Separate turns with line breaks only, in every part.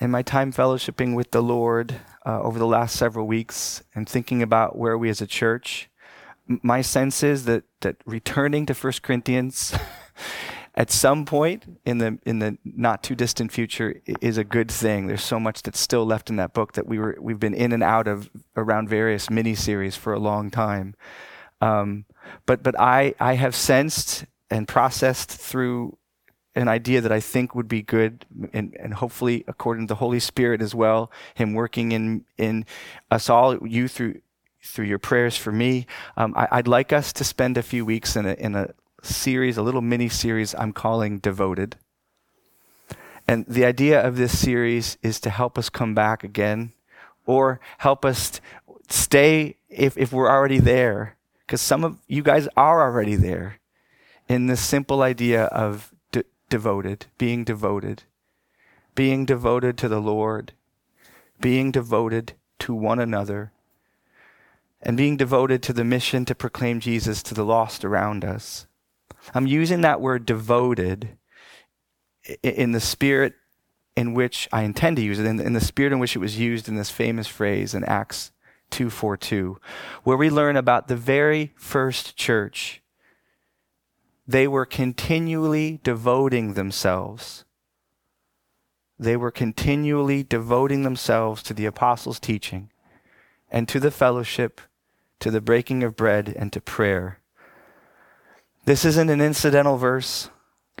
in my time fellowshipping with the Lord uh, over the last several weeks and thinking about where we as a church, my sense is that, that returning to 1 Corinthians at some point in the in the not too distant future is a good thing. There's so much that's still left in that book that we were we've been in and out of around various mini series for a long time. Um, but but I I have sensed and processed through an idea that I think would be good and, and hopefully according to the Holy Spirit as well, Him working in in us all, you through through your prayers for me. Um, I, would like us to spend a few weeks in a in a series, a little mini series I'm calling Devoted. And the idea of this series is to help us come back again or help us stay if, if we're already there. Because some of you guys are already there in this simple idea of devoted, being devoted, being devoted to the Lord, being devoted to one another, and being devoted to the mission to proclaim Jesus to the lost around us. I'm using that word devoted in the spirit in which I intend to use it, in, the spirit in which it was used in this famous phrase in Acts 2:42, where we learn about the very first church. They were continually devoting themselves. They were continually devoting themselves to the apostles' teaching and to the fellowship, to the breaking of bread, and to prayer. This isn't an incidental verse.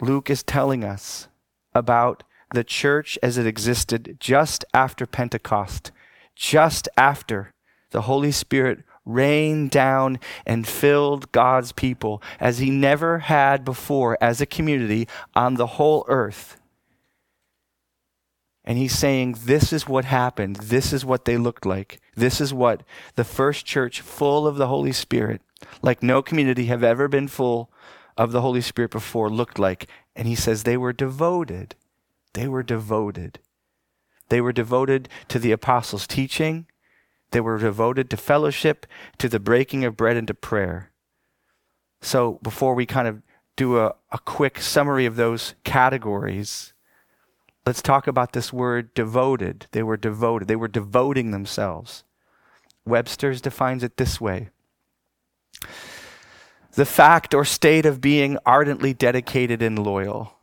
Luke is telling us about the church as it existed just after Pentecost, just after the Holy Spirit rained down and filled God's people as he never had before as a community on the whole earth. And he's saying, This is what happened. This is what they looked like. This is what the first church, full of the Holy Spirit, like no community have ever been full of the Holy Spirit before looked like. And he says they were devoted. They were devoted. They were devoted to the apostles' teaching. They were devoted to fellowship, to the breaking of bread, and to prayer. So before we kind of do a, a quick summary of those categories, let's talk about this word devoted. They were devoted. They were devoting themselves. Webster's defines it this way the fact or state of being ardently dedicated and loyal.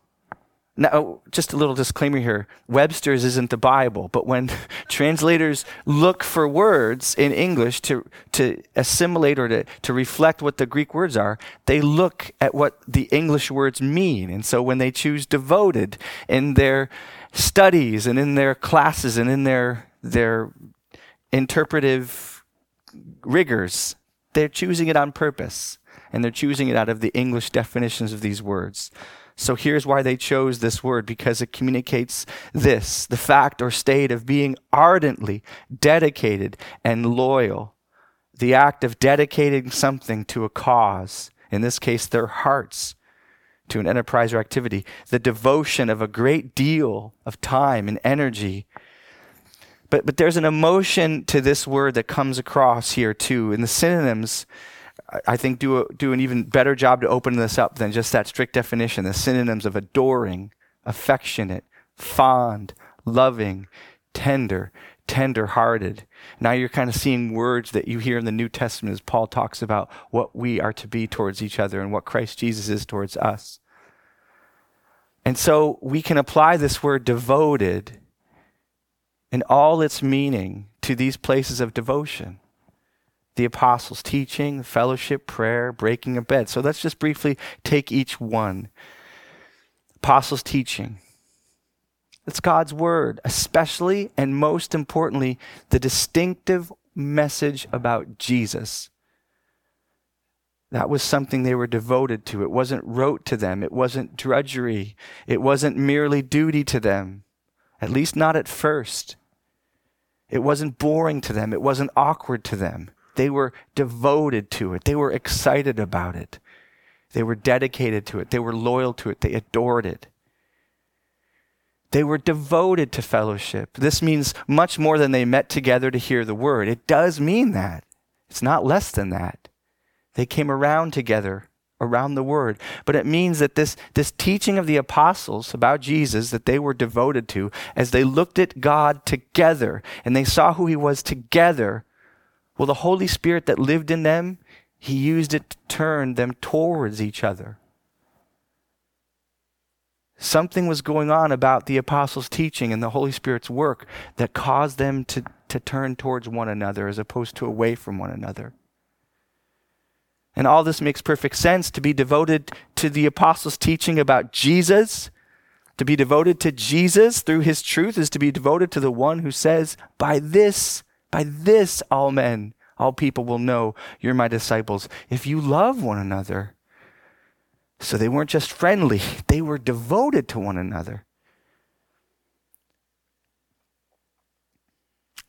Now, oh, just a little disclaimer here Webster's isn't the Bible, but when translators look for words in English to, to assimilate or to, to reflect what the Greek words are, they look at what the English words mean. And so when they choose devoted in their studies and in their classes and in their, their interpretive rigors, they're choosing it on purpose and they're choosing it out of the English definitions of these words. So here's why they chose this word because it communicates this the fact or state of being ardently dedicated and loyal. The act of dedicating something to a cause, in this case, their hearts, to an enterprise or activity. The devotion of a great deal of time and energy. But, but there's an emotion to this word that comes across here too. In the synonyms, I think, do, a, do an even better job to open this up than just that strict definition. The synonyms of adoring, affectionate, fond, loving, tender, tender hearted. Now you're kind of seeing words that you hear in the New Testament as Paul talks about what we are to be towards each other and what Christ Jesus is towards us. And so we can apply this word devoted in all its meaning to these places of devotion the apostles' teaching, fellowship, prayer, breaking of bread. So let's just briefly take each one. Apostles' teaching. It's God's word, especially and most importantly, the distinctive message about Jesus. That was something they were devoted to. It wasn't rote to them. It wasn't drudgery. It wasn't merely duty to them, at least not at first. It wasn't boring to them. It wasn't awkward to them. They were devoted to it. They were excited about it. They were dedicated to it. They were loyal to it. They adored it. They were devoted to fellowship. This means much more than they met together to hear the word. It does mean that. It's not less than that. They came around together around the word. But it means that this, this teaching of the apostles about Jesus that they were devoted to, as they looked at God together and they saw who he was together, well, the Holy Spirit that lived in them, he used it to turn them towards each other. Something was going on about the apostles' teaching and the Holy Spirit's work that caused them to, to turn towards one another as opposed to away from one another. And all this makes perfect sense to be devoted to the apostles' teaching about Jesus. To be devoted to Jesus through his truth is to be devoted to the one who says, By this, by this, all men, all people will know you're my disciples if you love one another. So they weren't just friendly, they were devoted to one another.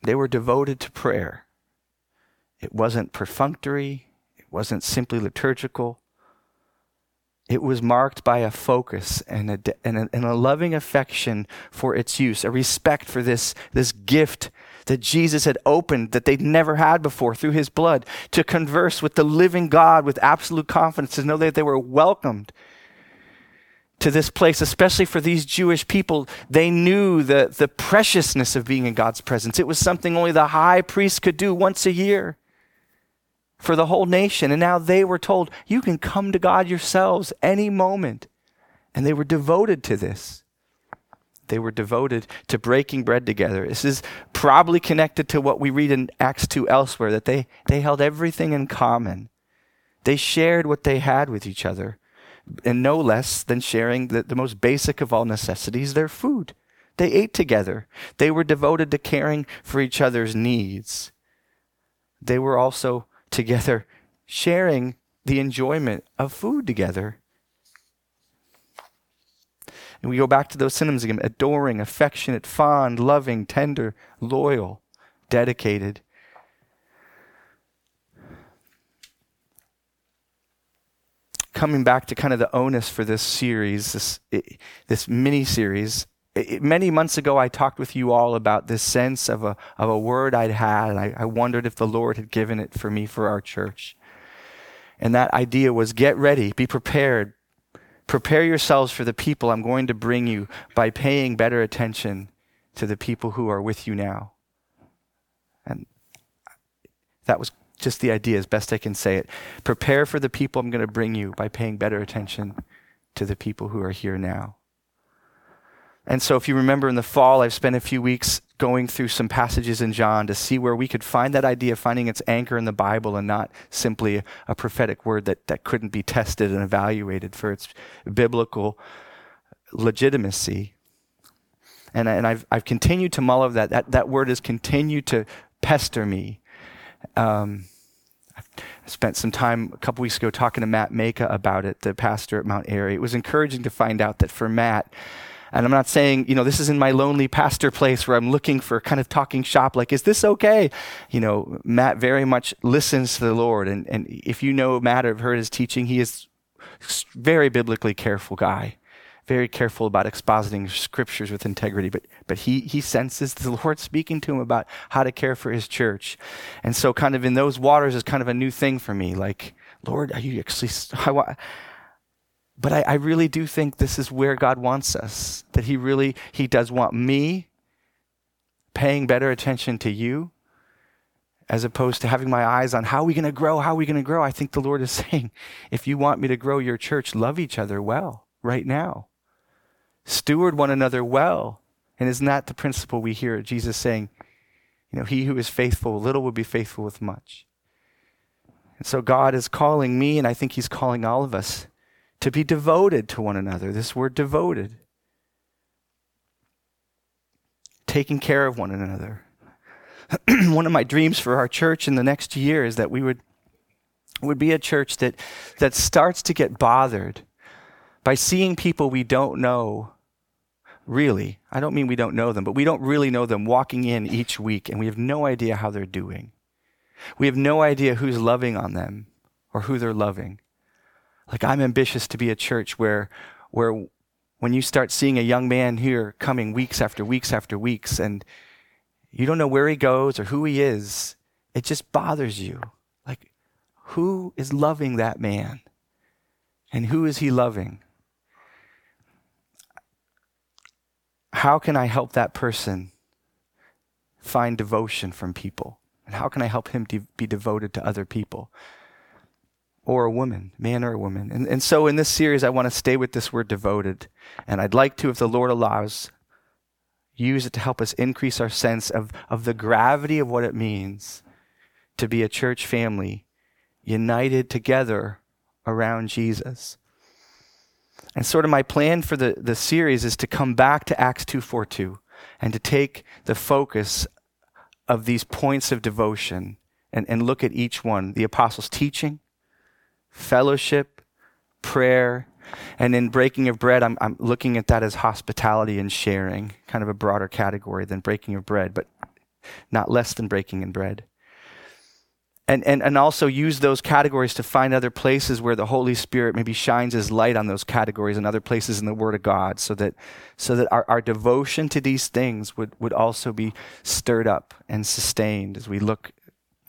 They were devoted to prayer. It wasn't perfunctory, it wasn't simply liturgical. It was marked by a focus and a, and a, and a loving affection for its use, a respect for this, this gift that Jesus had opened that they'd never had before through his blood, to converse with the living God with absolute confidence, to know that they were welcomed to this place, especially for these Jewish people. They knew the, the preciousness of being in God's presence. It was something only the high priest could do once a year for the whole nation. And now they were told, you can come to God yourselves any moment. And they were devoted to this. They were devoted to breaking bread together. This is probably connected to what we read in Acts 2 elsewhere, that they, they held everything in common. They shared what they had with each other, and no less than sharing the, the most basic of all necessities, their food. They ate together. They were devoted to caring for each other's needs. They were also together, sharing the enjoyment of food together. And we go back to those synonyms again adoring, affectionate, fond, loving, tender, loyal, dedicated. Coming back to kind of the onus for this series, this, this mini series, many months ago, I talked with you all about this sense of a, of a word I'd had, and I, I wondered if the Lord had given it for me for our church. And that idea was get ready, be prepared, prepare yourselves for the people I'm going to bring you by paying better attention to the people who are with you now. And that was just the idea as best I can say it. Prepare for the people I'm going to bring you by paying better attention to the people who are here now. And so, if you remember in the fall, I've spent a few weeks going through some passages in John to see where we could find that idea, finding its anchor in the Bible and not simply a prophetic word that, that couldn't be tested and evaluated for its biblical legitimacy. And, and I've, I've continued to mull over that. that. That word has continued to pester me. Um, I spent some time a couple weeks ago talking to Matt Maka about it, the pastor at Mount Airy. It was encouraging to find out that for Matt, and I'm not saying, you know, this is in my lonely pastor place where I'm looking for kind of talking shop, like, is this okay? You know, Matt very much listens to the Lord. And, and if you know Matt or have heard his teaching, he is very biblically careful guy, very careful about expositing scriptures with integrity. But, but he, he senses the Lord speaking to him about how to care for his church. And so kind of in those waters is kind of a new thing for me. Like, Lord, are you actually, I, but I, I really do think this is where God wants us. That He really, He does want me paying better attention to you as opposed to having my eyes on how are we going to grow? How are we going to grow? I think the Lord is saying, if you want me to grow your church, love each other well right now. Steward one another well. And isn't that the principle we hear Jesus saying, you know, he who is faithful little will be faithful with much. And so God is calling me, and I think He's calling all of us to be devoted to one another. This word devoted. Taking care of one another. one of my dreams for our church in the next year is that we would, would be a church that, that starts to get bothered by seeing people we don't know really. I don't mean we don't know them, but we don't really know them walking in each week and we have no idea how they're doing. We have no idea who's loving on them or who they're loving. Like I'm ambitious to be a church where where when you start seeing a young man here coming weeks after weeks after weeks and you don't know where he goes or who he is, it just bothers you. Like who is loving that man? And who is he loving? How can I help that person find devotion from people? And how can I help him de- be devoted to other people? Or a woman, man or a woman. And, and so in this series, I want to stay with this word devoted. And I'd like to, if the Lord allows, use it to help us increase our sense of, of the gravity of what it means to be a church family united together around Jesus. And sort of my plan for the, the series is to come back to Acts 2.42 and to take the focus of these points of devotion and, and look at each one. The apostles' teaching, fellowship, prayer, and in breaking of bread, I'm, I'm looking at that as hospitality and sharing, kind of a broader category than breaking of bread, but not less than breaking in bread and, and, and also use those categories to find other places where the Holy Spirit maybe shines his light on those categories and other places in the Word of God so that, so that our, our devotion to these things would, would also be stirred up and sustained as we look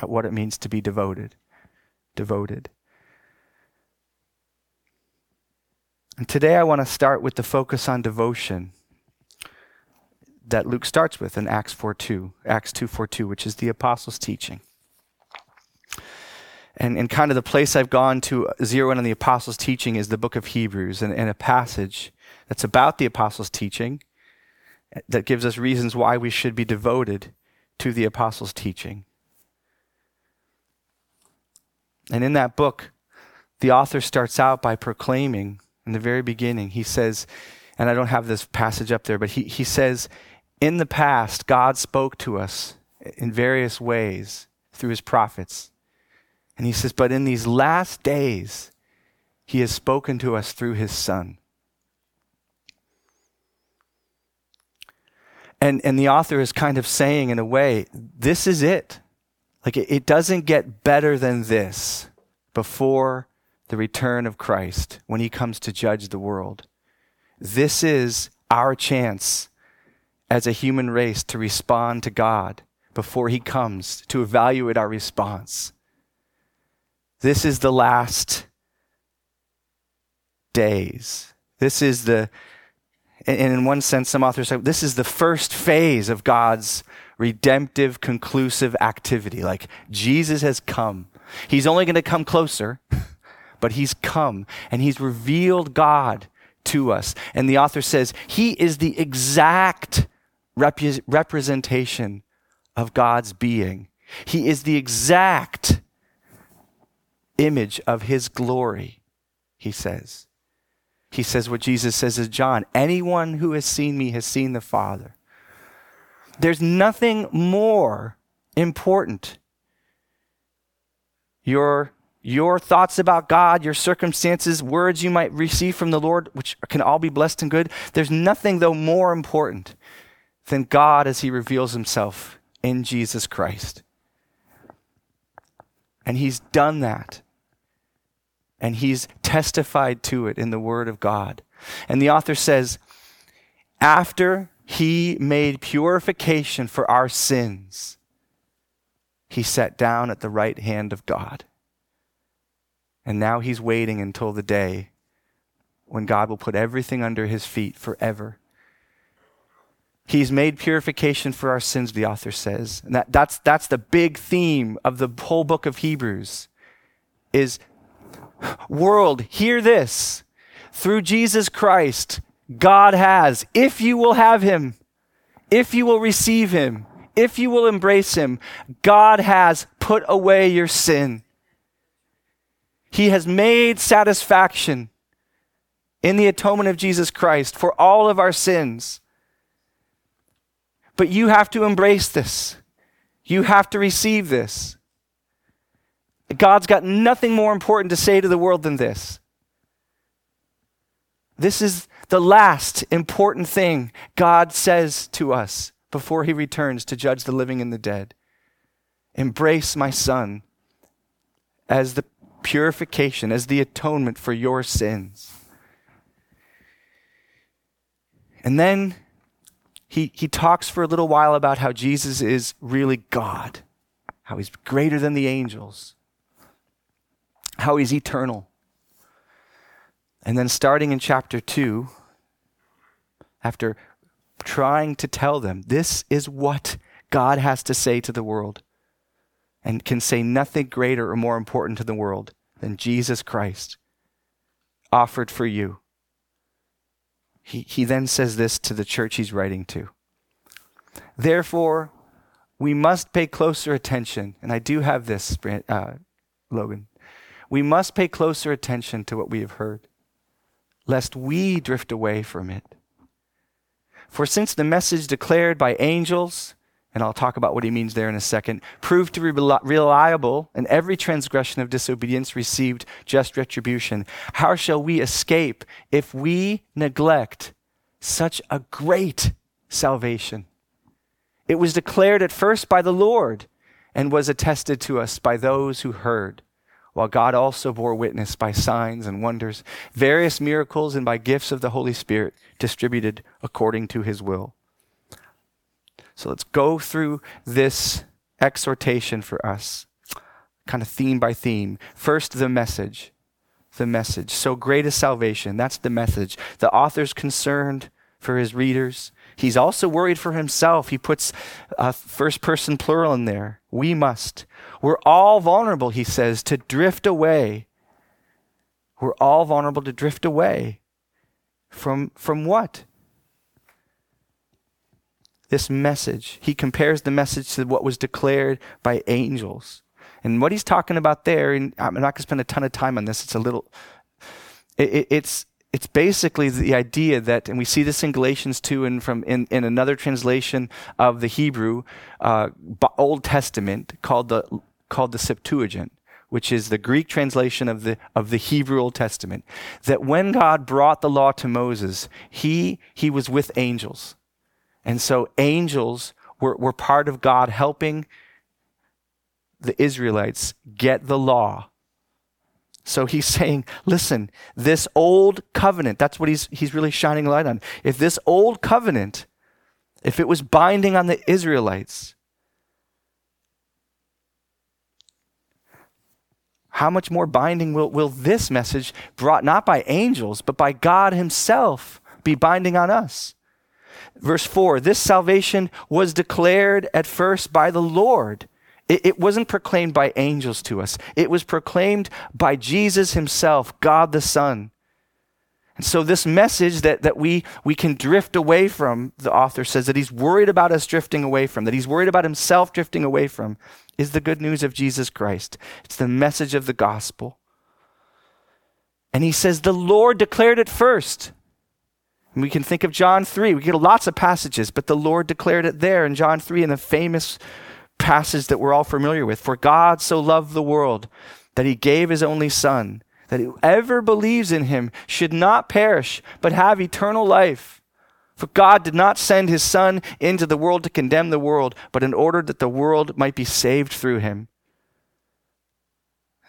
at what it means to be devoted. Devoted. And today I want to start with the focus on devotion that Luke starts with in Acts 4:2, Acts 2:42, which is the apostles' teaching. And, and kind of the place I've gone to zero in on the apostles' teaching is the book of Hebrews and, and a passage that's about the apostles' teaching eh, that gives us reasons why we should be devoted to the apostles' teaching. And in that book, the author starts out by proclaiming in the very beginning, he says, and I don't have this passage up there, but he, he says, In the past, God spoke to us in various ways through his prophets. And he says, But in these last days, he has spoken to us through his son. And, and the author is kind of saying, in a way, this is it. Like, it, it doesn't get better than this before the return of Christ when he comes to judge the world. This is our chance as a human race to respond to God before he comes to evaluate our response. This is the last days. This is the, and in one sense, some authors say this is the first phase of God's redemptive, conclusive activity. Like Jesus has come. He's only going to come closer, but he's come and he's revealed God to us. And the author says he is the exact rep- representation of God's being. He is the exact image of his glory, he says. He says what Jesus says is John anyone who has seen me has seen the Father. There's nothing more important. Your, your thoughts about God, your circumstances, words you might receive from the Lord, which can all be blessed and good. There's nothing, though, more important than God as he reveals himself in Jesus Christ. And he's done that and he's testified to it in the Word of God. And the author says, after he made purification for our sins, he sat down at the right hand of God. And now he's waiting until the day when God will put everything under his feet forever. He's made purification for our sins, the author says. And that, that's, that's the big theme of the whole book of Hebrews is world, hear this. Through Jesus Christ, God has, if you will have him, if you will receive him, if you will embrace him, God has put away your sin. He has made satisfaction in the atonement of Jesus Christ for all of our sins. But you have to embrace this. You have to receive this. God's got nothing more important to say to the world than this. This is the last important thing God says to us before he returns to judge the living and the dead. Embrace my son as the purification, as the atonement for your sins. And then he, he talks for a little while about how Jesus is really God, how he's greater than the angels, how he's eternal. And then starting in chapter 2, after trying to tell them this is what God has to say to the world, and can say nothing greater or more important to the world than Jesus Christ offered for you. He, he then says this to the church he's writing to. Therefore, we must pay closer attention, and I do have this, uh, Logan. We must pay closer attention to what we have heard, lest we drift away from it. For since the message declared by angels, and I'll talk about what he means there in a second, proved to be reliable, and every transgression of disobedience received just retribution, how shall we escape if we neglect such a great salvation? It was declared at first by the Lord and was attested to us by those who heard while God also bore witness by signs and wonders, various miracles, and by gifts of the Holy Spirit distributed according to his will. So let's go through this exhortation for us, kind of theme by theme. First, the message. The message. So great is salvation. That's the message. The author's concerned for his readers. He's also worried for himself. He puts a first person plural in there. We must. We're all vulnerable, he says, to drift away. We're all vulnerable to drift away. From, from what? This message. He compares the message to what was declared by angels. And what he's talking about there, and I'm not going to spend a ton of time on this, it's a little, it, it, it's, it's basically the idea that, and we see this in Galatians 2 and from in, in another translation of the Hebrew uh, Old Testament called the, called the Septuagint, which is the Greek translation of the, of the Hebrew Old Testament, that when God brought the law to Moses, he, he was with angels. And so angels were, were part of God helping the Israelites get the law so he's saying, listen, this old covenant, that's what he's, he's really shining light on. If this old covenant, if it was binding on the Israelites, how much more binding will, will this message, brought not by angels, but by God Himself, be binding on us? Verse 4 This salvation was declared at first by the Lord it, it wasn't proclaimed by angels to us, it was proclaimed by Jesus himself, God the Son. And so, this message that, that we, we can drift away from, the author says that he's worried about us drifting away from, that he's worried about himself drifting away from, is the good news of Jesus Christ. It's the message of the gospel. And he says, the Lord declared it first. We can think of John 3. We get lots of passages, but the Lord declared it there in John 3 in the famous passage that we're all familiar with. For God so loved the world that he gave his only Son, that whoever believes in him should not perish, but have eternal life. For God did not send his Son into the world to condemn the world, but in order that the world might be saved through him.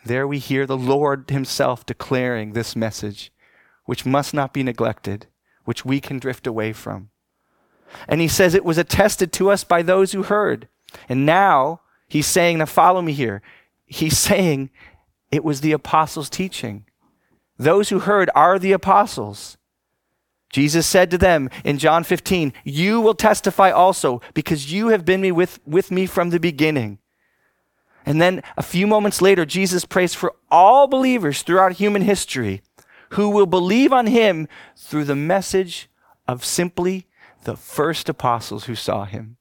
There we hear the Lord himself declaring this message, which must not be neglected, which we can drift away from. And he says it was attested to us by those who heard. And now he's saying, now follow me here. He's saying it was the apostles' teaching. Those who heard are the apostles. Jesus said to them in John 15, You will testify also, because you have been me with, with me from the beginning. And then a few moments later, Jesus prays for all believers throughout human history who will believe on him through the message of simply the first apostles who saw him.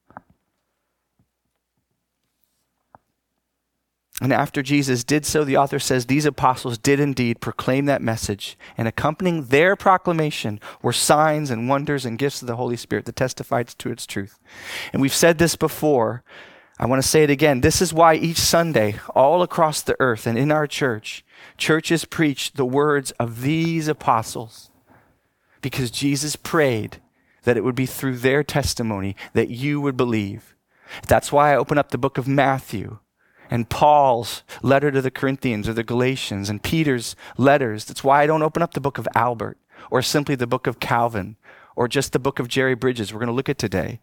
And after Jesus did so, the author says these apostles did indeed proclaim that message, and accompanying their proclamation were signs and wonders and gifts of the Holy Spirit that testified to its truth. And we've said this before. I want to say it again. This is why each Sunday, all across the earth and in our church, churches preach the words of these apostles. Because Jesus prayed that it would be through their testimony that you would believe. That's why I open up the book of Matthew and Paul's letter to the Corinthians or the Galatians and Peter's letters. That's why I don't open up the book of Albert or simply the book of Calvin or just the book of Jerry Bridges we're going to look at today.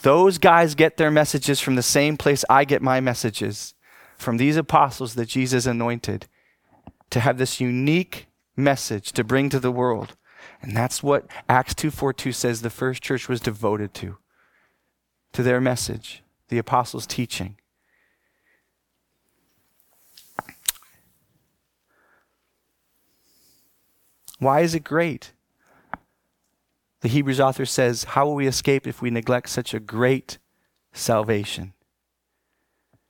Those guys get their messages from the same place I get my messages from these apostles that Jesus anointed to have this unique message to bring to the world. And that's what Acts 2:42 says the first church was devoted to. To their message, the apostles' teaching. Why is it great? The Hebrews author says, How will we escape if we neglect such a great salvation?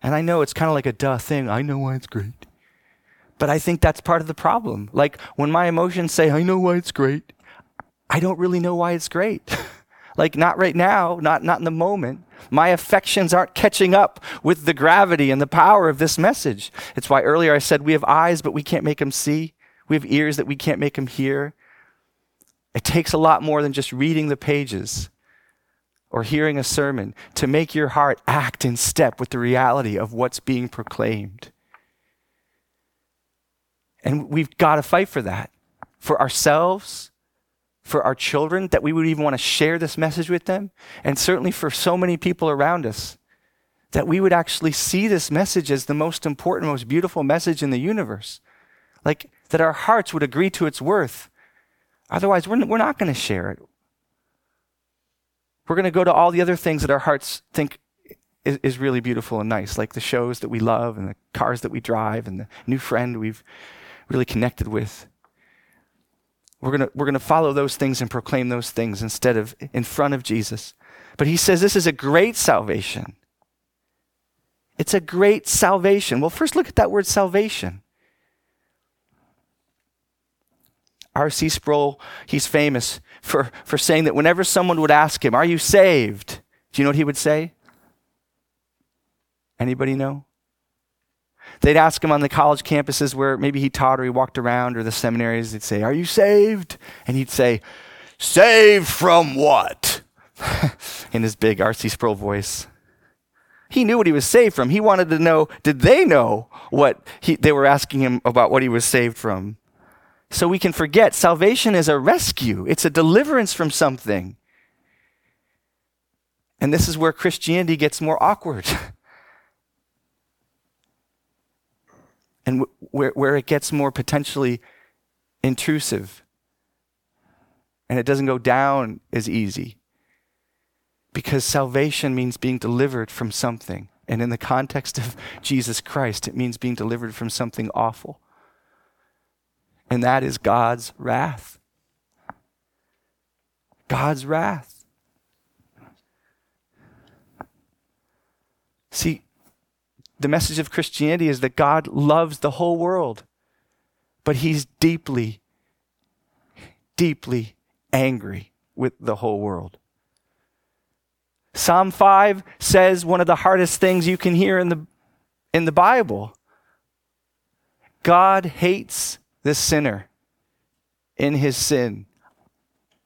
And I know it's kind of like a duh thing. I know why it's great. But I think that's part of the problem. Like when my emotions say, I know why it's great, I don't really know why it's great. like not right now, not, not in the moment. My affections aren't catching up with the gravity and the power of this message. It's why earlier I said we have eyes, but we can't make them see. We have ears that we can't make them hear. It takes a lot more than just reading the pages or hearing a sermon to make your heart act in step with the reality of what's being proclaimed. And we've got to fight for that for ourselves, for our children, that we would even want to share this message with them, and certainly for so many people around us, that we would actually see this message as the most important, most beautiful message in the universe. Like that our hearts would agree to its worth. Otherwise, we're, we're not going to share it. We're going to go to all the other things that our hearts think is, is really beautiful and nice, like the shows that we love and the cars that we drive and the new friend we've really connected with. We're going we're going to follow those things and proclaim those things instead of in front of Jesus. But he says this is a great salvation. It's a great salvation. Well, first look at that word salvation. R.C. Sproul, he's famous for, for saying that whenever someone would ask him, Are you saved? Do you know what he would say? Anybody know? They'd ask him on the college campuses where maybe he taught or he walked around or the seminaries, they'd say, Are you saved? And he'd say, Saved from what? In his big R.C. Sproul voice. He knew what he was saved from. He wanted to know, did they know what he, they were asking him about what he was saved from? So we can forget salvation is a rescue, it's a deliverance from something. And this is where Christianity gets more awkward. and where, where it gets more potentially intrusive. And it doesn't go down as easy. Because salvation means being delivered from something. And in the context of Jesus Christ, it means being delivered from something awful. And that is God's wrath. God's wrath. See, the message of Christianity is that God loves the whole world, but he's deeply, deeply angry with the whole world. Psalm 5 says one of the hardest things you can hear in the, in the Bible God hates the sinner in his sin.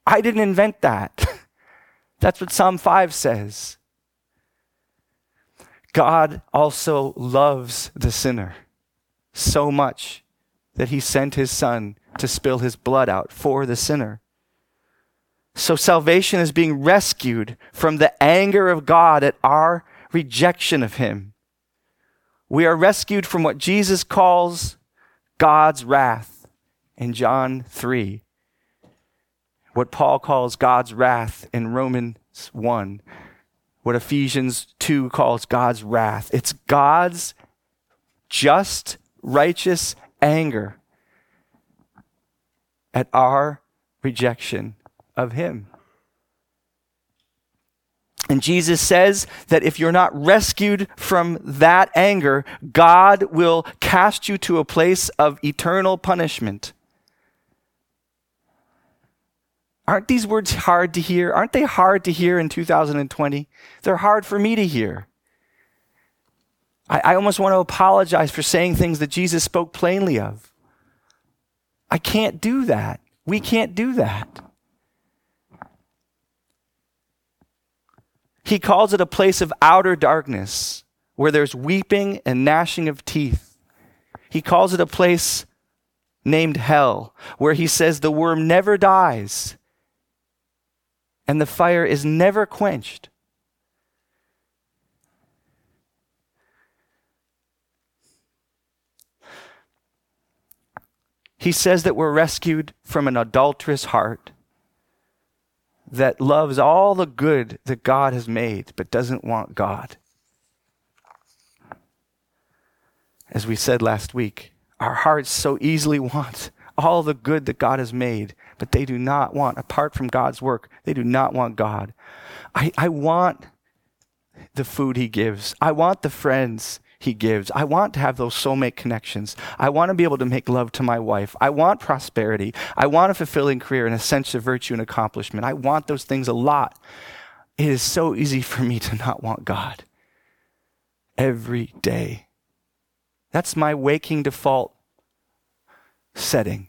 I didn't invent that. That's what Psalm 5 says. God also loves the sinner so much that he sent his son to spill his blood out for the sinner. So salvation is being rescued from the anger of God at our rejection of him. We are rescued from what Jesus calls God's wrath in John 3. What Paul calls God's wrath in Romans 1 what Ephesians 2 calls God's wrath. It's God's just, righteous anger at our rejection of Him. And Jesus says that if you're not rescued from that anger, God will cast you to a place of eternal punishment. Aren't these words hard to hear? Aren't they hard to hear in 2020? They're hard for me to hear. I, I, almost want to apologize for saying things that Jesus spoke plainly of. I can't do that. We can't do that. He calls it a place of outer darkness where there's weeping and gnashing of teeth. He calls it a place named hell where he says the worm never dies and the fire is never quenched. He says that we're rescued from an adulterous heart that loves all the good that God has made but doesn't want God. As we said last week, our hearts so easily want all the good that God has made, but they do not want, apart from God's work, they do not want God. I, I want the food He gives, I want the friends he gives. I want to have those soulmate connections. I want to be able to make love to my wife. I want prosperity. I want a fulfilling career and a sense of virtue and accomplishment. I want those things a lot. It is so easy for me to not want God every day. That's my waking default setting.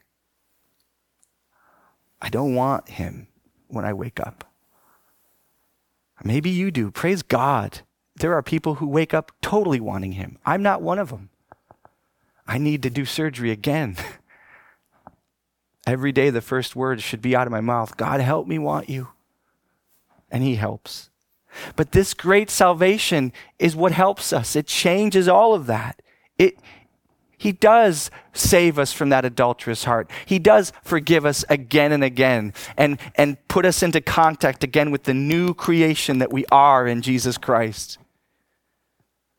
I don't want Him when I wake up. Maybe you do. Praise God there are people who wake up totally wanting him. I'm not one of them. I need to do surgery again. Every day, the first words should be out of my mouth God, help me want you. And he helps. But this great salvation is what helps us. It changes all of that. It, he does save us from that adulterous heart. He does forgive us again and again and, and put us into contact again with the new creation that we are in Jesus Christ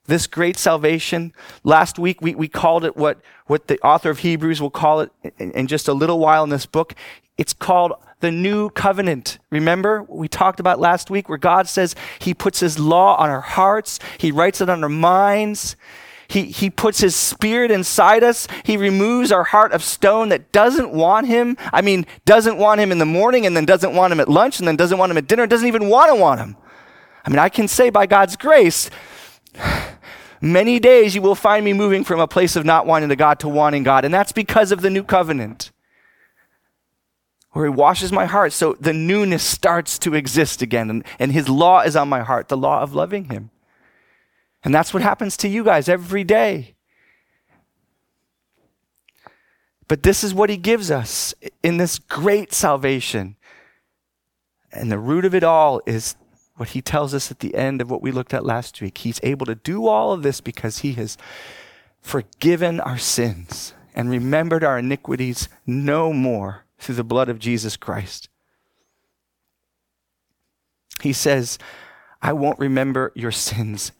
this great salvation. Last week, we, we called it what, what the author of Hebrews will call it in, in just a little while in this book. It's called the new covenant. Remember we talked about last week where God says he puts his law on our hearts. He writes it on our minds. He, he puts his spirit inside us. He removes our heart of stone that doesn't want him. I mean, doesn't want him in the morning and then doesn't want him at lunch and then doesn't want him at dinner, doesn't even want to want him. I mean, I can say by God's grace, Many days you will find me moving from a place of not wanting to God to wanting God. And that's because of the new covenant where he washes my heart. So the newness starts to exist again. And, and his law is on my heart, the law of loving him. And that's what happens to you guys every day. But this is what he gives us in this great salvation. And the root of it all is what he tells us at the end of what we looked at last week. He's able to do all of this because he has forgiven our sins and remembered our iniquities no more through the blood of Jesus Christ. He says, I won't remember your sins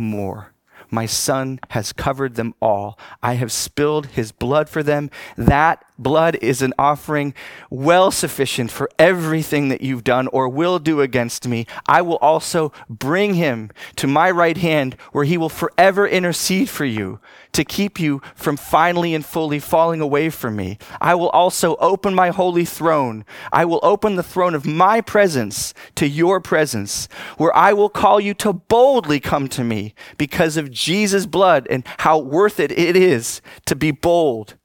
anymore. My son has covered them all. I have spilled his blood for them. That blood is an offering well sufficient for everything that you've done or will do against me. I will also bring him to my right hand where he will forever intercede for you to keep you from finally and fully falling away from me. I will also open my holy throne. I will open the throne of my presence to your presence where I will call you to boldly come to me because of Jesus' blood and how worth it it is to be bold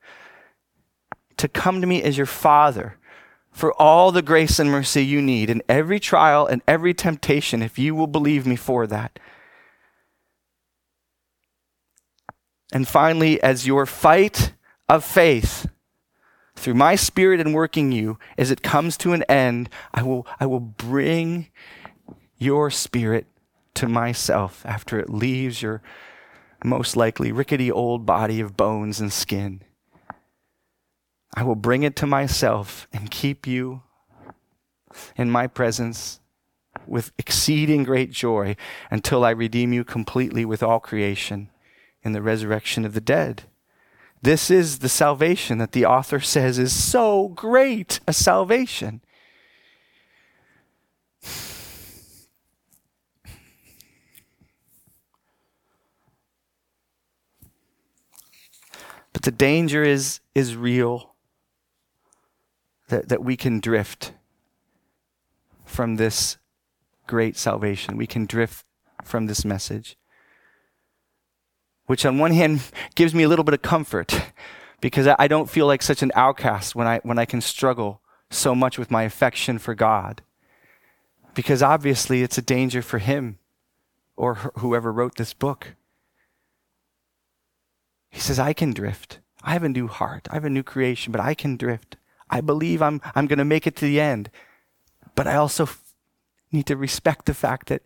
to come to me as your Father for all the grace and mercy you need in every trial and every temptation if you will believe me for that. And finally, as your fight of faith through my spirit and working you, as it comes to an end, I will, I will bring your spirit to myself after it leaves your most likely rickety old body of bones and skin. I will bring it to myself and keep you in my presence with exceeding great joy until I redeem you completely with all creation in the resurrection of the dead. This is the salvation that the author says is so great a salvation. But the danger is, is real that, that we can drift from this great salvation. We can drift from this message. Which, on one hand, gives me a little bit of comfort because I don't feel like such an outcast when I, when I can struggle so much with my affection for God. Because obviously, it's a danger for Him or whoever wrote this book. He says, I can drift. I have a new heart. I have a new creation, but I can drift. I believe I'm, I'm going to make it to the end. But I also f- need to respect the fact that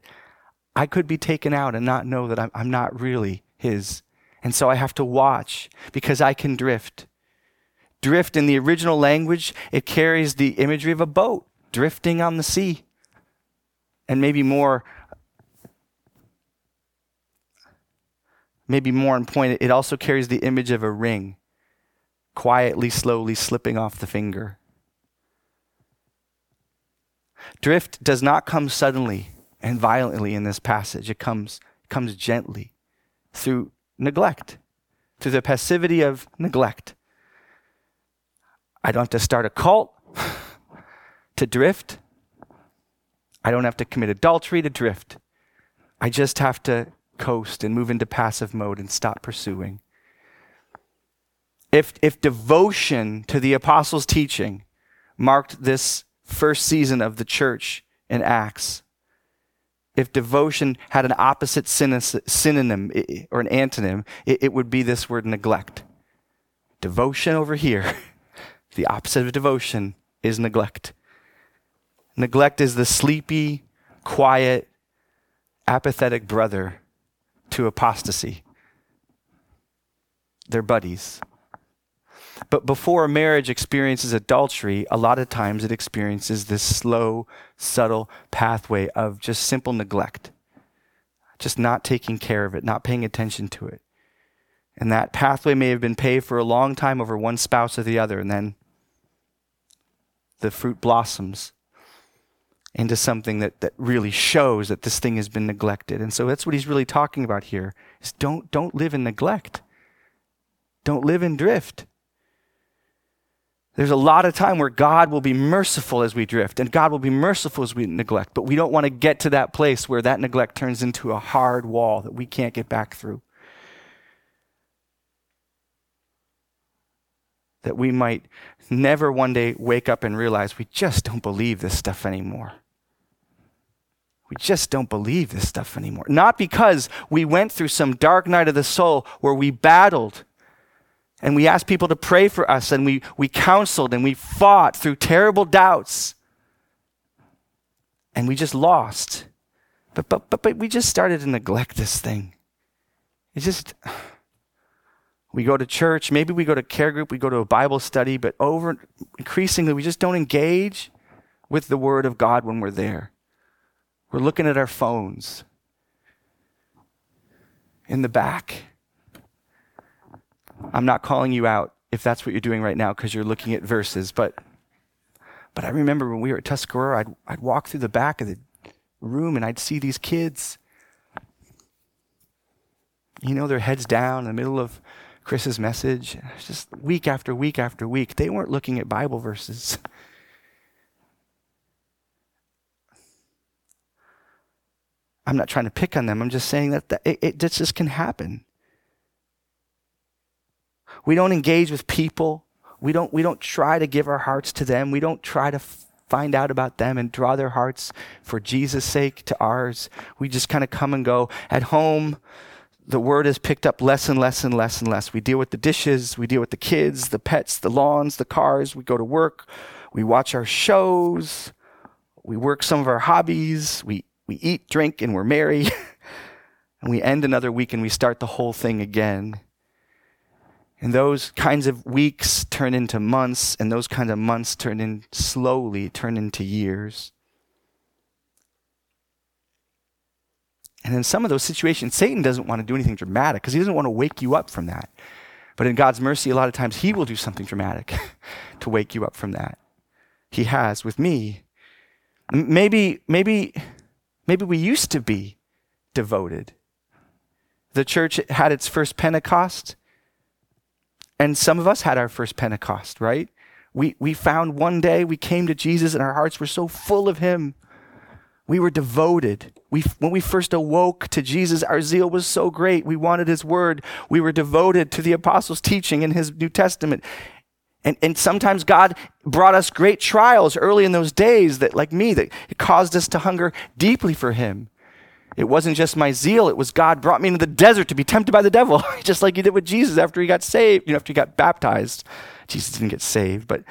I could be taken out and not know that I'm, I'm not really His. And so I have to watch because I can drift. Drift in the original language, it carries the imagery of a boat drifting on the sea. And maybe more maybe more on point, it also carries the image of a ring quietly, slowly slipping off the finger. Drift does not come suddenly and violently in this passage. It comes, comes gently through neglect, through the passivity of neglect. I don't have to start a cult to drift. I don't have to commit adultery to drift. I just have to coast and move into passive mode and stop pursuing. If, if devotion to the apostles' teaching marked this first season of the church in Acts, if devotion had an opposite synonym or an antonym, it, would be this word neglect. Devotion over here, the opposite of devotion is neglect. Neglect is the sleepy, quiet, apathetic brother to apostasy. They're buddies. But before a marriage experiences adultery, a lot of times it experiences this slow, subtle pathway of just simple neglect, just not taking care of it, not paying attention to it. And that pathway may have been paved for a long time over one spouse or the other, and then the fruit blossoms into something that, that really shows that this thing has been neglected. And so that's what he's really talking about here is don't don't live in neglect. Don't live in drift. There's a lot of time where God will be merciful as we drift, and God will be merciful as we neglect. But we don't want to get to that place where that neglect turns into a hard wall that we can't get back through. That we might never one day wake up and realize we just don't believe this stuff anymore. We just don't believe this stuff anymore. Not because we went through some dark night of the soul where we battled and we asked people to pray for us, and we, we counseled and we fought through terrible doubts. And we just lost. But, but, but, but we just started to neglect this thing. It just, we go to church, maybe we go to care group, we go to a Bible study, but over increasingly, we just don't engage with the Word of God when we're there. We're looking at our phones in the back I'm not calling you out if that's what you're doing right now because you're looking at verses, but but I remember when we were at Tuscarora, I'd, I'd walk through the back of the room and I'd see these kids. You know, their heads down in the middle of Chris's message. Just week after week after week, they weren't looking at Bible verses. I'm not trying to pick on them. I'm just saying that, that it, it just can happen. We don't engage with people. We don't, we don't try to give our hearts to them. We don't try to f- find out about them and draw their hearts for Jesus' sake to ours. We just kind of come and go. At home, the word is picked up less and less and less and less. We deal with the dishes, we deal with the kids, the pets, the lawns, the cars. We go to work, we watch our shows, we work some of our hobbies, we, we eat, drink, and we're merry. and we end another week and we start the whole thing again. And those kinds of weeks turn into months, and those kinds of months turn in slowly, turn into years. And in some of those situations, Satan doesn't want to do anything dramatic because he doesn't want to wake you up from that. But in God's mercy, a lot of times he will do something dramatic to wake you up from that. He has with me. Maybe, maybe, maybe we used to be devoted. The church had its first Pentecost and some of us had our first Pentecost, right? We, we found one day we came to Jesus and our hearts were so full of Him. We were devoted. We, when we first awoke to Jesus, our zeal was so great. We wanted His Word. We were devoted to the Apostles' teaching in His New Testament. And, and sometimes God brought us great trials early in those days that, like me, that caused us to hunger deeply for Him. It wasn't just my zeal, it was God brought me into the desert to be tempted by the devil, just like he did with Jesus after he got saved, you know, after he got baptized. Jesus didn't get saved, but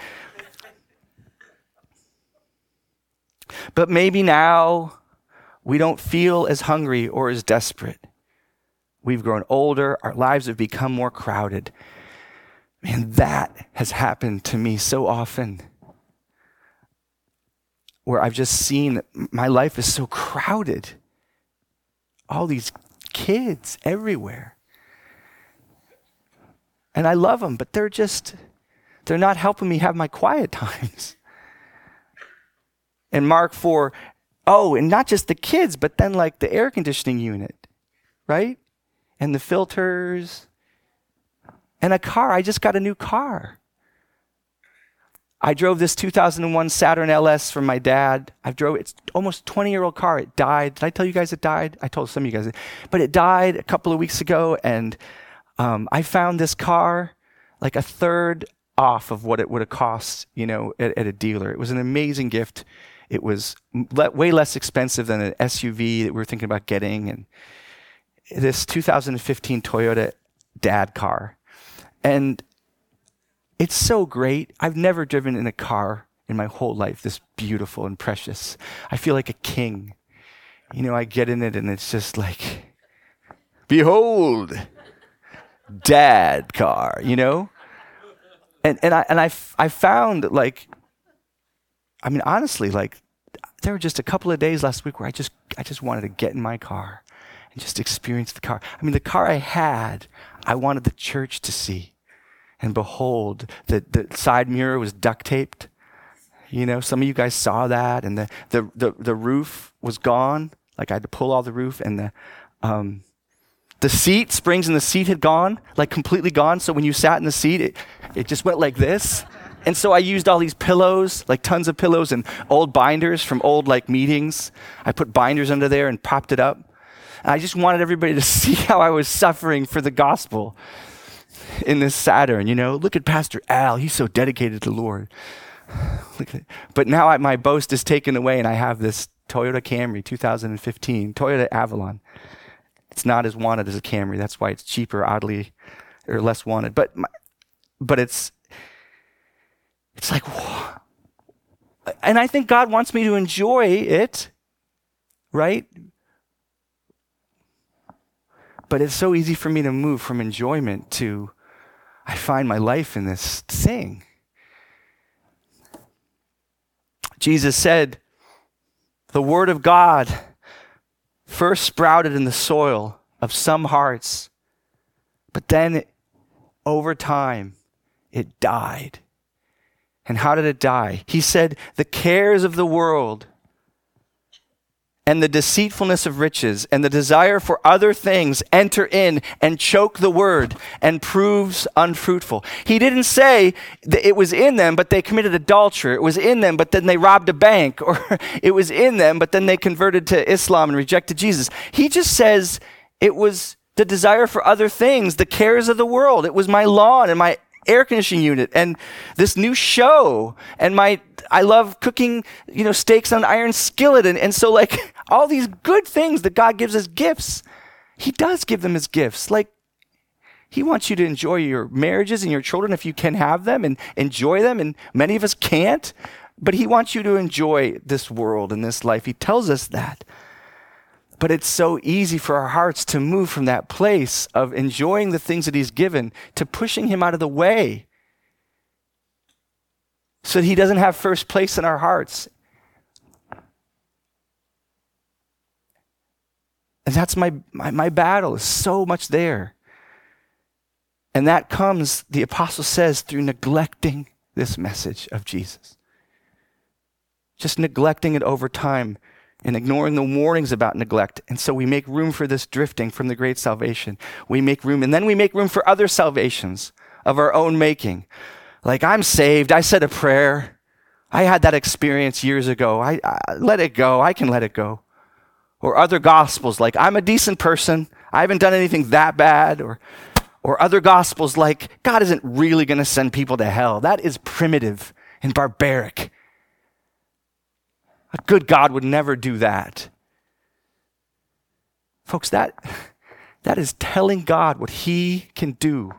But maybe now we don't feel as hungry or as desperate. We've grown older, our lives have become more crowded. Man, that has happened to me so often where I've just seen my life is so crowded. All these kids everywhere. And I love them, but they're just, they're not helping me have my quiet times. And Mark 4, oh, and not just the kids, but then like the air conditioning unit, right? And the filters and a car. I just got a new car. I drove this 2001 Saturn LS from my dad. I drove it's almost 20 year old car. It died. Did I tell you guys it died? I told some of you guys, but it died a couple of weeks ago, and um, I found this car like a third off of what it would have cost, you know, at, at a dealer. It was an amazing gift. It was le- way less expensive than an SUV that we were thinking about getting, and this 2015 Toyota dad car, and it's so great. I've never driven in a car in my whole life this beautiful and precious. I feel like a king. You know, I get in it and it's just like, behold, dad car, you know? And, and I, and I, I found like, I mean, honestly, like, there were just a couple of days last week where I just, I just wanted to get in my car and just experience the car. I mean, the car I had, I wanted the church to see and behold, the, the side mirror was duct taped. You know, some of you guys saw that, and the, the, the, the roof was gone. Like I had to pull all the roof, and the, um, the seat, springs in the seat had gone, like completely gone. So when you sat in the seat, it, it just went like this. And so I used all these pillows, like tons of pillows and old binders from old like meetings. I put binders under there and propped it up. And I just wanted everybody to see how I was suffering for the gospel in this Saturn. You know, look at Pastor Al. He's so dedicated to the Lord. but now I, my boast is taken away, and I have this Toyota Camry 2015, Toyota Avalon. It's not as wanted as a Camry. That's why it's cheaper, oddly, or less wanted. But, my, but it's, it's like, whoa. and I think God wants me to enjoy it, right? But it's so easy for me to move from enjoyment to I find my life in this thing. Jesus said, The Word of God first sprouted in the soil of some hearts, but then over time it died. And how did it die? He said, The cares of the world and the deceitfulness of riches and the desire for other things enter in and choke the word and proves unfruitful. He didn't say that it was in them, but they committed adultery. It was in them, but then they robbed a bank, or it was in them, but then they converted to Islam and rejected Jesus. He just says it was the desire for other things, the cares of the world. It was my lawn and my air conditioning unit and this new show and my I love cooking, you know, steaks on iron skillet and, and so like all these good things that God gives as gifts, He does give them as gifts. Like he wants you to enjoy your marriages and your children if you can have them and enjoy them, and many of us can't. But He wants you to enjoy this world and this life. He tells us that. But it's so easy for our hearts to move from that place of enjoying the things that He's given to pushing Him out of the way so that He doesn't have first place in our hearts. And that's my, my, my battle, is so much there. And that comes, the apostle says, through neglecting this message of Jesus. Just neglecting it over time and ignoring the warnings about neglect. And so we make room for this drifting from the great salvation. We make room, and then we make room for other salvations of our own making. Like, I'm saved. I said a prayer. I had that experience years ago. I, I let it go. I can let it go. Or other gospels like, I'm a decent person. I haven't done anything that bad. Or, or other gospels like, God isn't really going to send people to hell. That is primitive and barbaric. A good God would never do that. Folks, that, that is telling God what He can do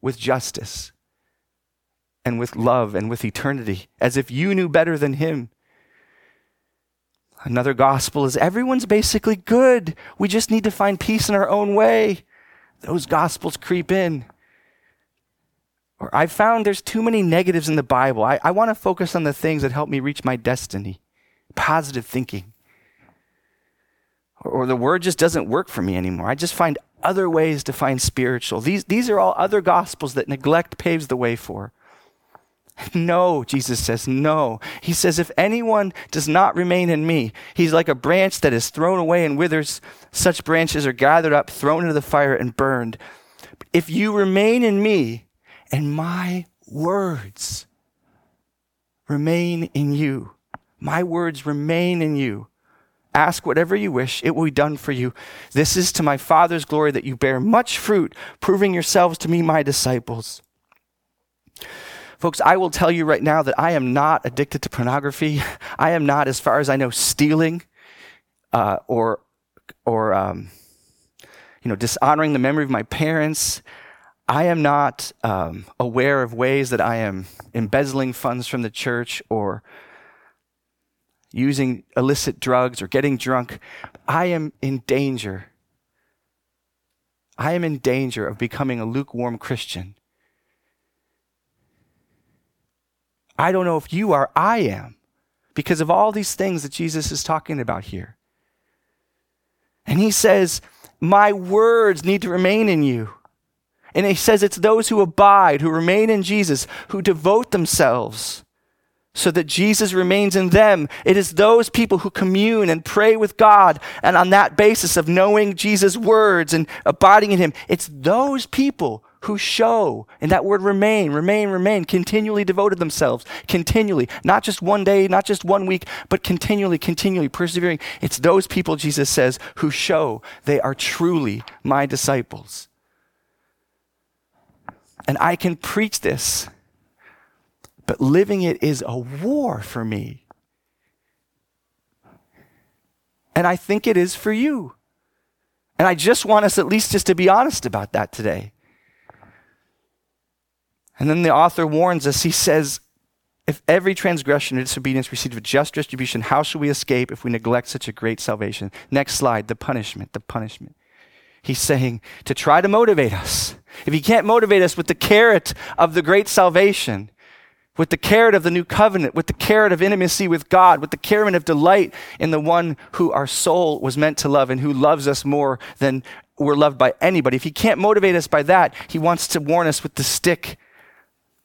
with justice and with love and with eternity, as if you knew better than Him. Another gospel is everyone's basically good. We just need to find peace in our own way. Those gospels creep in. Or I found there's too many negatives in the Bible. I, I want to focus on the things that help me reach my destiny. Positive thinking. Or, or the word just doesn't work for me anymore. I just find other ways to find spiritual. These, these are all other gospels that neglect paves the way for. No, Jesus says, no. He says, if anyone does not remain in me, he's like a branch that is thrown away and withers. Such branches are gathered up, thrown into the fire, and burned. If you remain in me, and my words remain in you, my words remain in you. Ask whatever you wish, it will be done for you. This is to my Father's glory that you bear much fruit, proving yourselves to me my disciples. Folks, I will tell you right now that I am not addicted to pornography. I am not, as far as I know, stealing uh, or, or um, you know, dishonoring the memory of my parents. I am not um, aware of ways that I am embezzling funds from the church or using illicit drugs or getting drunk, I am in danger. I am in danger of becoming a lukewarm Christian. I don't know if you are, I am, because of all these things that Jesus is talking about here. And he says, My words need to remain in you. And he says it's those who abide, who remain in Jesus, who devote themselves so that Jesus remains in them. It is those people who commune and pray with God, and on that basis of knowing Jesus' words and abiding in Him, it's those people who show, and that word remain, remain, remain, continually devoted themselves, continually, not just one day, not just one week, but continually, continually persevering. It's those people, Jesus says, who show they are truly my disciples. And I can preach this but living it is a war for me. And I think it is for you. And I just want us at least just to be honest about that today. And then the author warns us, he says, if every transgression or disobedience received a just distribution, how shall we escape if we neglect such a great salvation? Next slide, the punishment, the punishment. He's saying to try to motivate us. If he can't motivate us with the carrot of the great salvation, with the carrot of the new covenant, with the carrot of intimacy with God, with the carrot of delight in the one who our soul was meant to love and who loves us more than we're loved by anybody. If he can't motivate us by that, he wants to warn us with the stick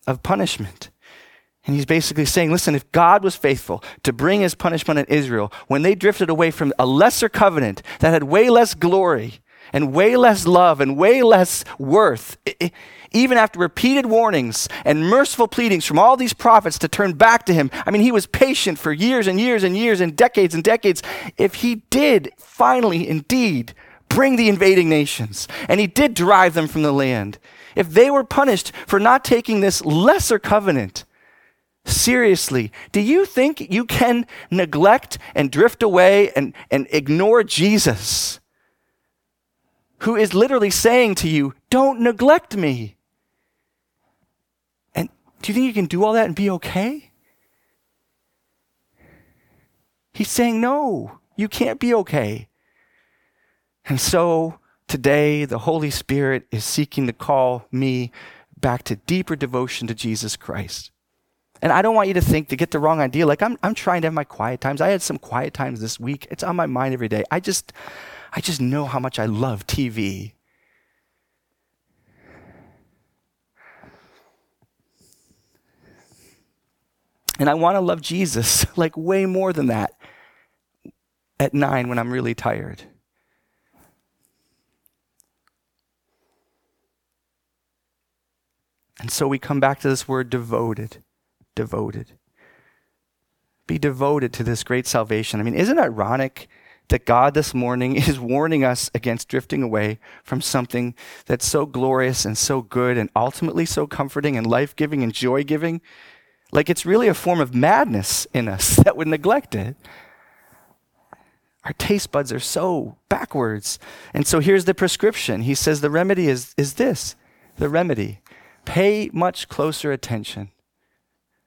of punishment. And he's basically saying, listen, if God was faithful to bring his punishment on Israel when they drifted away from a lesser covenant that had way less glory and way less love and way less worth, it, even after repeated warnings and merciful pleadings from all these prophets to turn back to him. I mean, he was patient for years and years and years and decades and decades. If he did finally, indeed, bring the invading nations and he did drive them from the land, if they were punished for not taking this lesser covenant, Seriously, do you think you can neglect and drift away and, and ignore Jesus, who is literally saying to you, Don't neglect me? And do you think you can do all that and be okay? He's saying, no, you can't be okay. And so today, the Holy Spirit is seeking to call me back to deeper devotion to Jesus Christ. And I don't want you to think to get the wrong idea. Like I'm, I'm trying to have my quiet times. I had some quiet times this week. It's on my mind every day. I just, I just know how much I love TV. And I want to love Jesus like way more than that at nine when I'm really tired. And so we come back to this word devoted. Devoted. Be devoted to this great salvation. I mean, isn't it ironic that God this morning is warning us against drifting away from something that's so glorious and so good and ultimately so comforting and life giving and joy giving? Like it's really a form of madness in us that would neglect it. Our taste buds are so backwards. And so here's the prescription. He says the remedy is, is this the remedy. Pay much closer attention.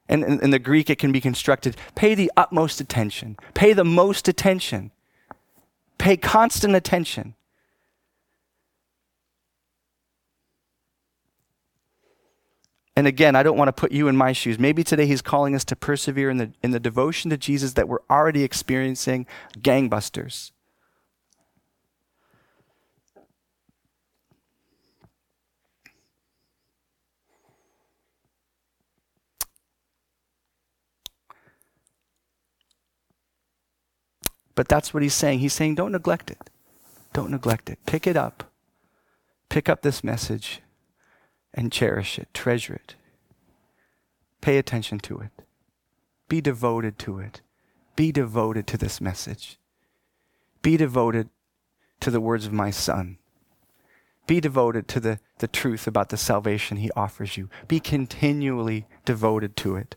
And in, in the Greek, it can be constructed pay the utmost attention, pay the most attention, pay constant attention. And again, I don't want to put you in my shoes. Maybe today he's calling us to persevere in the, in the devotion to Jesus that we're already experiencing gangbusters. But that's what he's saying. He's saying, don't neglect it. Don't neglect it. Pick it up. Pick up this message and cherish it, treasure it. Pay attention to it. Be devoted to it. Be devoted to this message. Be devoted to the words of my son. Be devoted to the, the truth about the salvation he offers you. Be continually devoted to it.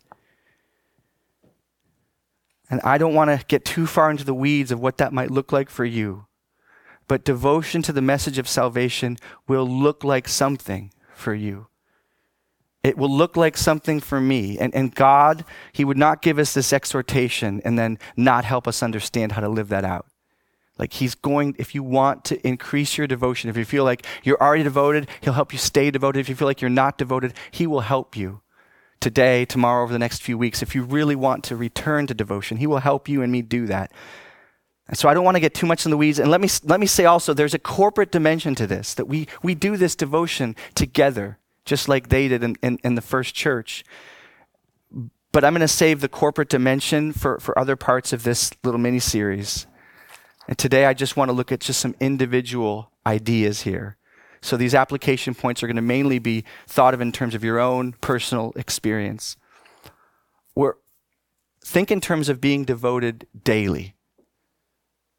And I don't want to get too far into the weeds of what that might look like for you. But devotion to the message of salvation will look like something for you. It will look like something for me. And, and God, He would not give us this exhortation and then not help us understand how to live that out. Like He's going, if you want to increase your devotion, if you feel like you're already devoted, He'll help you stay devoted. If you feel like you're not devoted, He will help you today, tomorrow, over the next few weeks, if you really want to return to devotion, He will help you and me do that. And so I don't want to get too much in the weeds. And let me, let me say also, there's a corporate dimension to this, that we, we do this devotion together, just like they did in, in, in the first church. But I'm going to save the corporate dimension for, for other parts of this little mini series. And today I just want to look at just some individual ideas here. So these application points are going to mainly be thought of in terms of your own personal experience. Or think in terms of being devoted daily.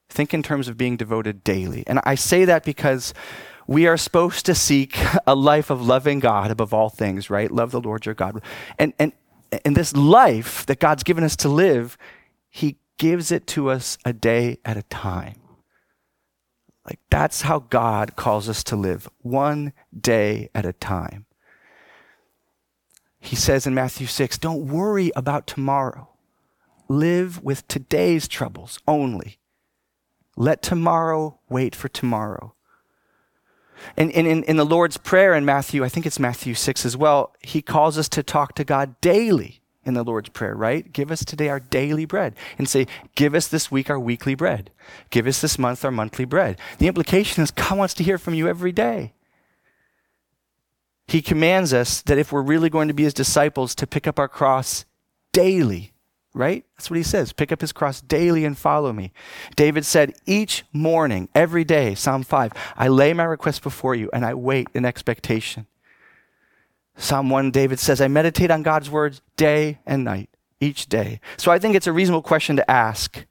Think in terms of being devoted daily. And I say that because we are supposed to seek a life of loving God above all things, right? Love the Lord your God. And, and, and this life that God's given us to live, He gives it to us a day at a time. Like that's how God calls us to live, one day at a time. He says in Matthew 6, don't worry about tomorrow. Live with today's troubles only. Let tomorrow wait for tomorrow. And in, in, in the Lord's Prayer in Matthew, I think it's Matthew 6 as well, he calls us to talk to God daily in the Lord's Prayer, right? Give us today our daily bread and say, give us this week our weekly bread. Give us this month our monthly bread. The implication is God wants to hear from you every day. He commands us that if we're really going to be his disciples, to pick up our cross daily, right? That's what he says. Pick up his cross daily and follow me. David said, each morning, every day, Psalm 5, I lay my request before you and I wait in expectation. Psalm 1, David says, I meditate on God's words day and night, each day. So I think it's a reasonable question to ask.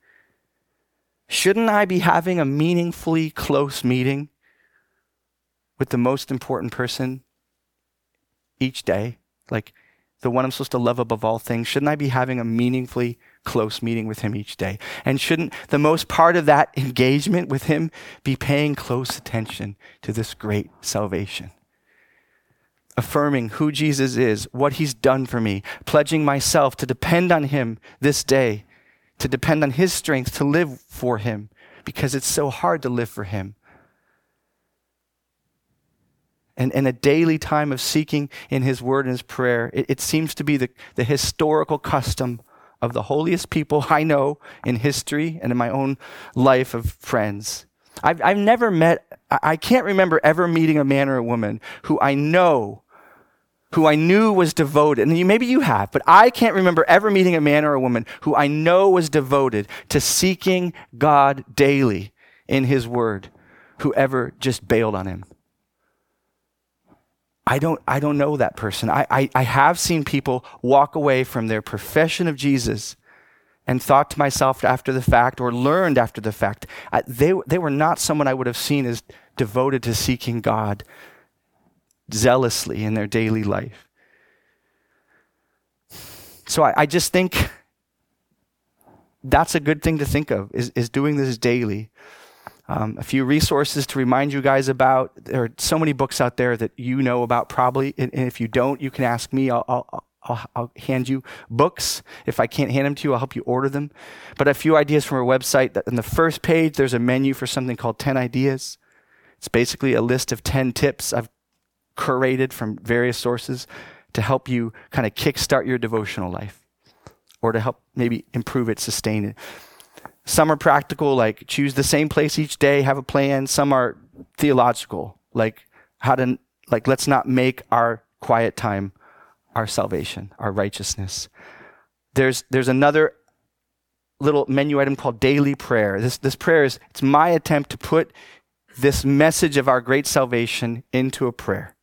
Shouldn't I be having a meaningfully close meeting with the most important person each day? Like the one I'm supposed to love above all things? Shouldn't I be having a meaningfully close meeting with him each day? And shouldn't the most part of that engagement with him be paying close attention to this great salvation? Affirming who Jesus is, what he's done for me, pledging myself to depend on him this day, to depend on his strength to live for him, because it's so hard to live for him. And, and a daily time of seeking in his word and his prayer, it, it seems to be the, the historical custom of the holiest people I know in history and in my own life of friends. I've, I've never met, I can't remember ever meeting a man or a woman who I know, who I knew was devoted. And maybe you have, but I can't remember ever meeting a man or a woman who I know was devoted to seeking God daily in his word, who ever just bailed on him. I don't, I don't know that person. I, I, I have seen people walk away from their profession of Jesus and thought to myself after the fact or learned after the fact, I, they, they were not someone I would have seen as devoted to seeking God zealously in their daily life. So I, I just think that's a good thing to think of, is, is doing this daily. Um, a few resources to remind you guys about. There are so many books out there that you know about probably, and, and if you don't, you can ask me. I'll, I'll, I'll, I'll, hand you books. If I can't hand them to you, I'll help you order them. But a few ideas from our website. On the first page, there's a menu for something called 10 Ideas. It's basically a list of 10 tips I've curated from various sources to help you kind of kickstart your devotional life or to help maybe improve it, sustain it. Some are practical, like choose the same place each day, have a plan. Some are theological, like how to, like, let's not make our quiet time our salvation, our righteousness. There's, there's another little menu item called daily prayer. This, this prayer is, it's my attempt to put this message of our great salvation into a prayer.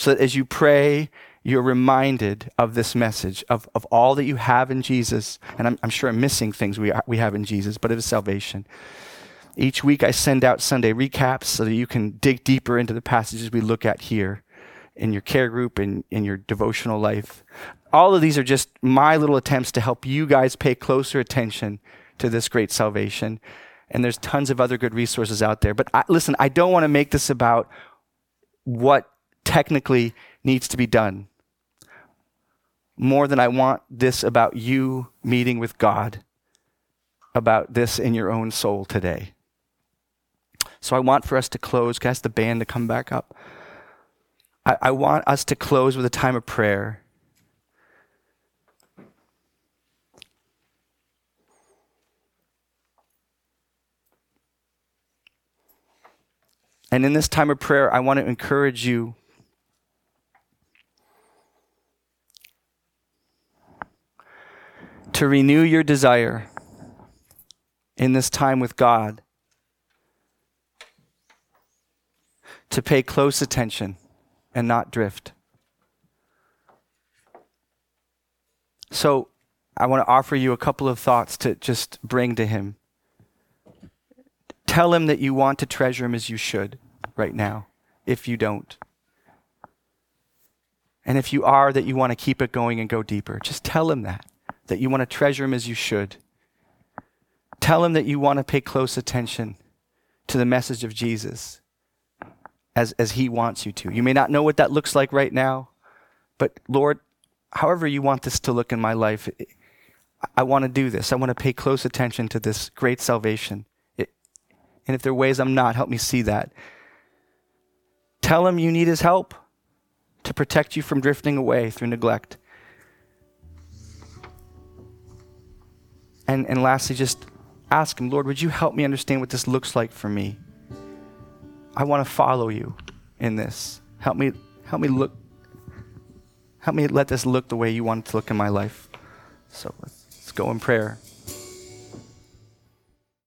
So that as you pray, you're reminded of this message of, of all that you have in Jesus. And I'm, I'm sure I'm missing things we, we have in Jesus, but of salvation. Each week I send out Sunday recaps so that you can dig deeper into the passages we look at here in your care group and in your devotional life. All of these are just my little attempts to help you guys pay closer attention to this great salvation. And there's tons of other good resources out there. But I, listen, I don't want to make this about what technically needs to be done more than I want this about you meeting with God, about this in your own soul today. So I want for us to close. Can I ask the band to come back up? I, I want us to close with a time of prayer. And in this time of prayer, I want to encourage you to renew your desire in this time with God, to pay close attention and not drift. So, I want to offer you a couple of thoughts to just bring to Him. Tell Him that you want to treasure Him as you should right now, if you don't. And if you are, that you want to keep it going and go deeper. Just tell Him that, that you want to treasure Him as you should. Tell Him that you want to pay close attention to the message of Jesus as, as He wants you to. You may not know what that looks like right now, but Lord, however you want this to look in my life, I want to do this. I want to pay close attention to this great salvation. It, and if there are ways I'm not, help me see that. Tell him you need his help to protect you from drifting away through neglect. And, and lastly, just ask him, Lord, would you help me understand what this looks like for me? I want to follow you in this. Help me, help me look, help me let this look the way you want it to look in my life. So let's, let's go in prayer.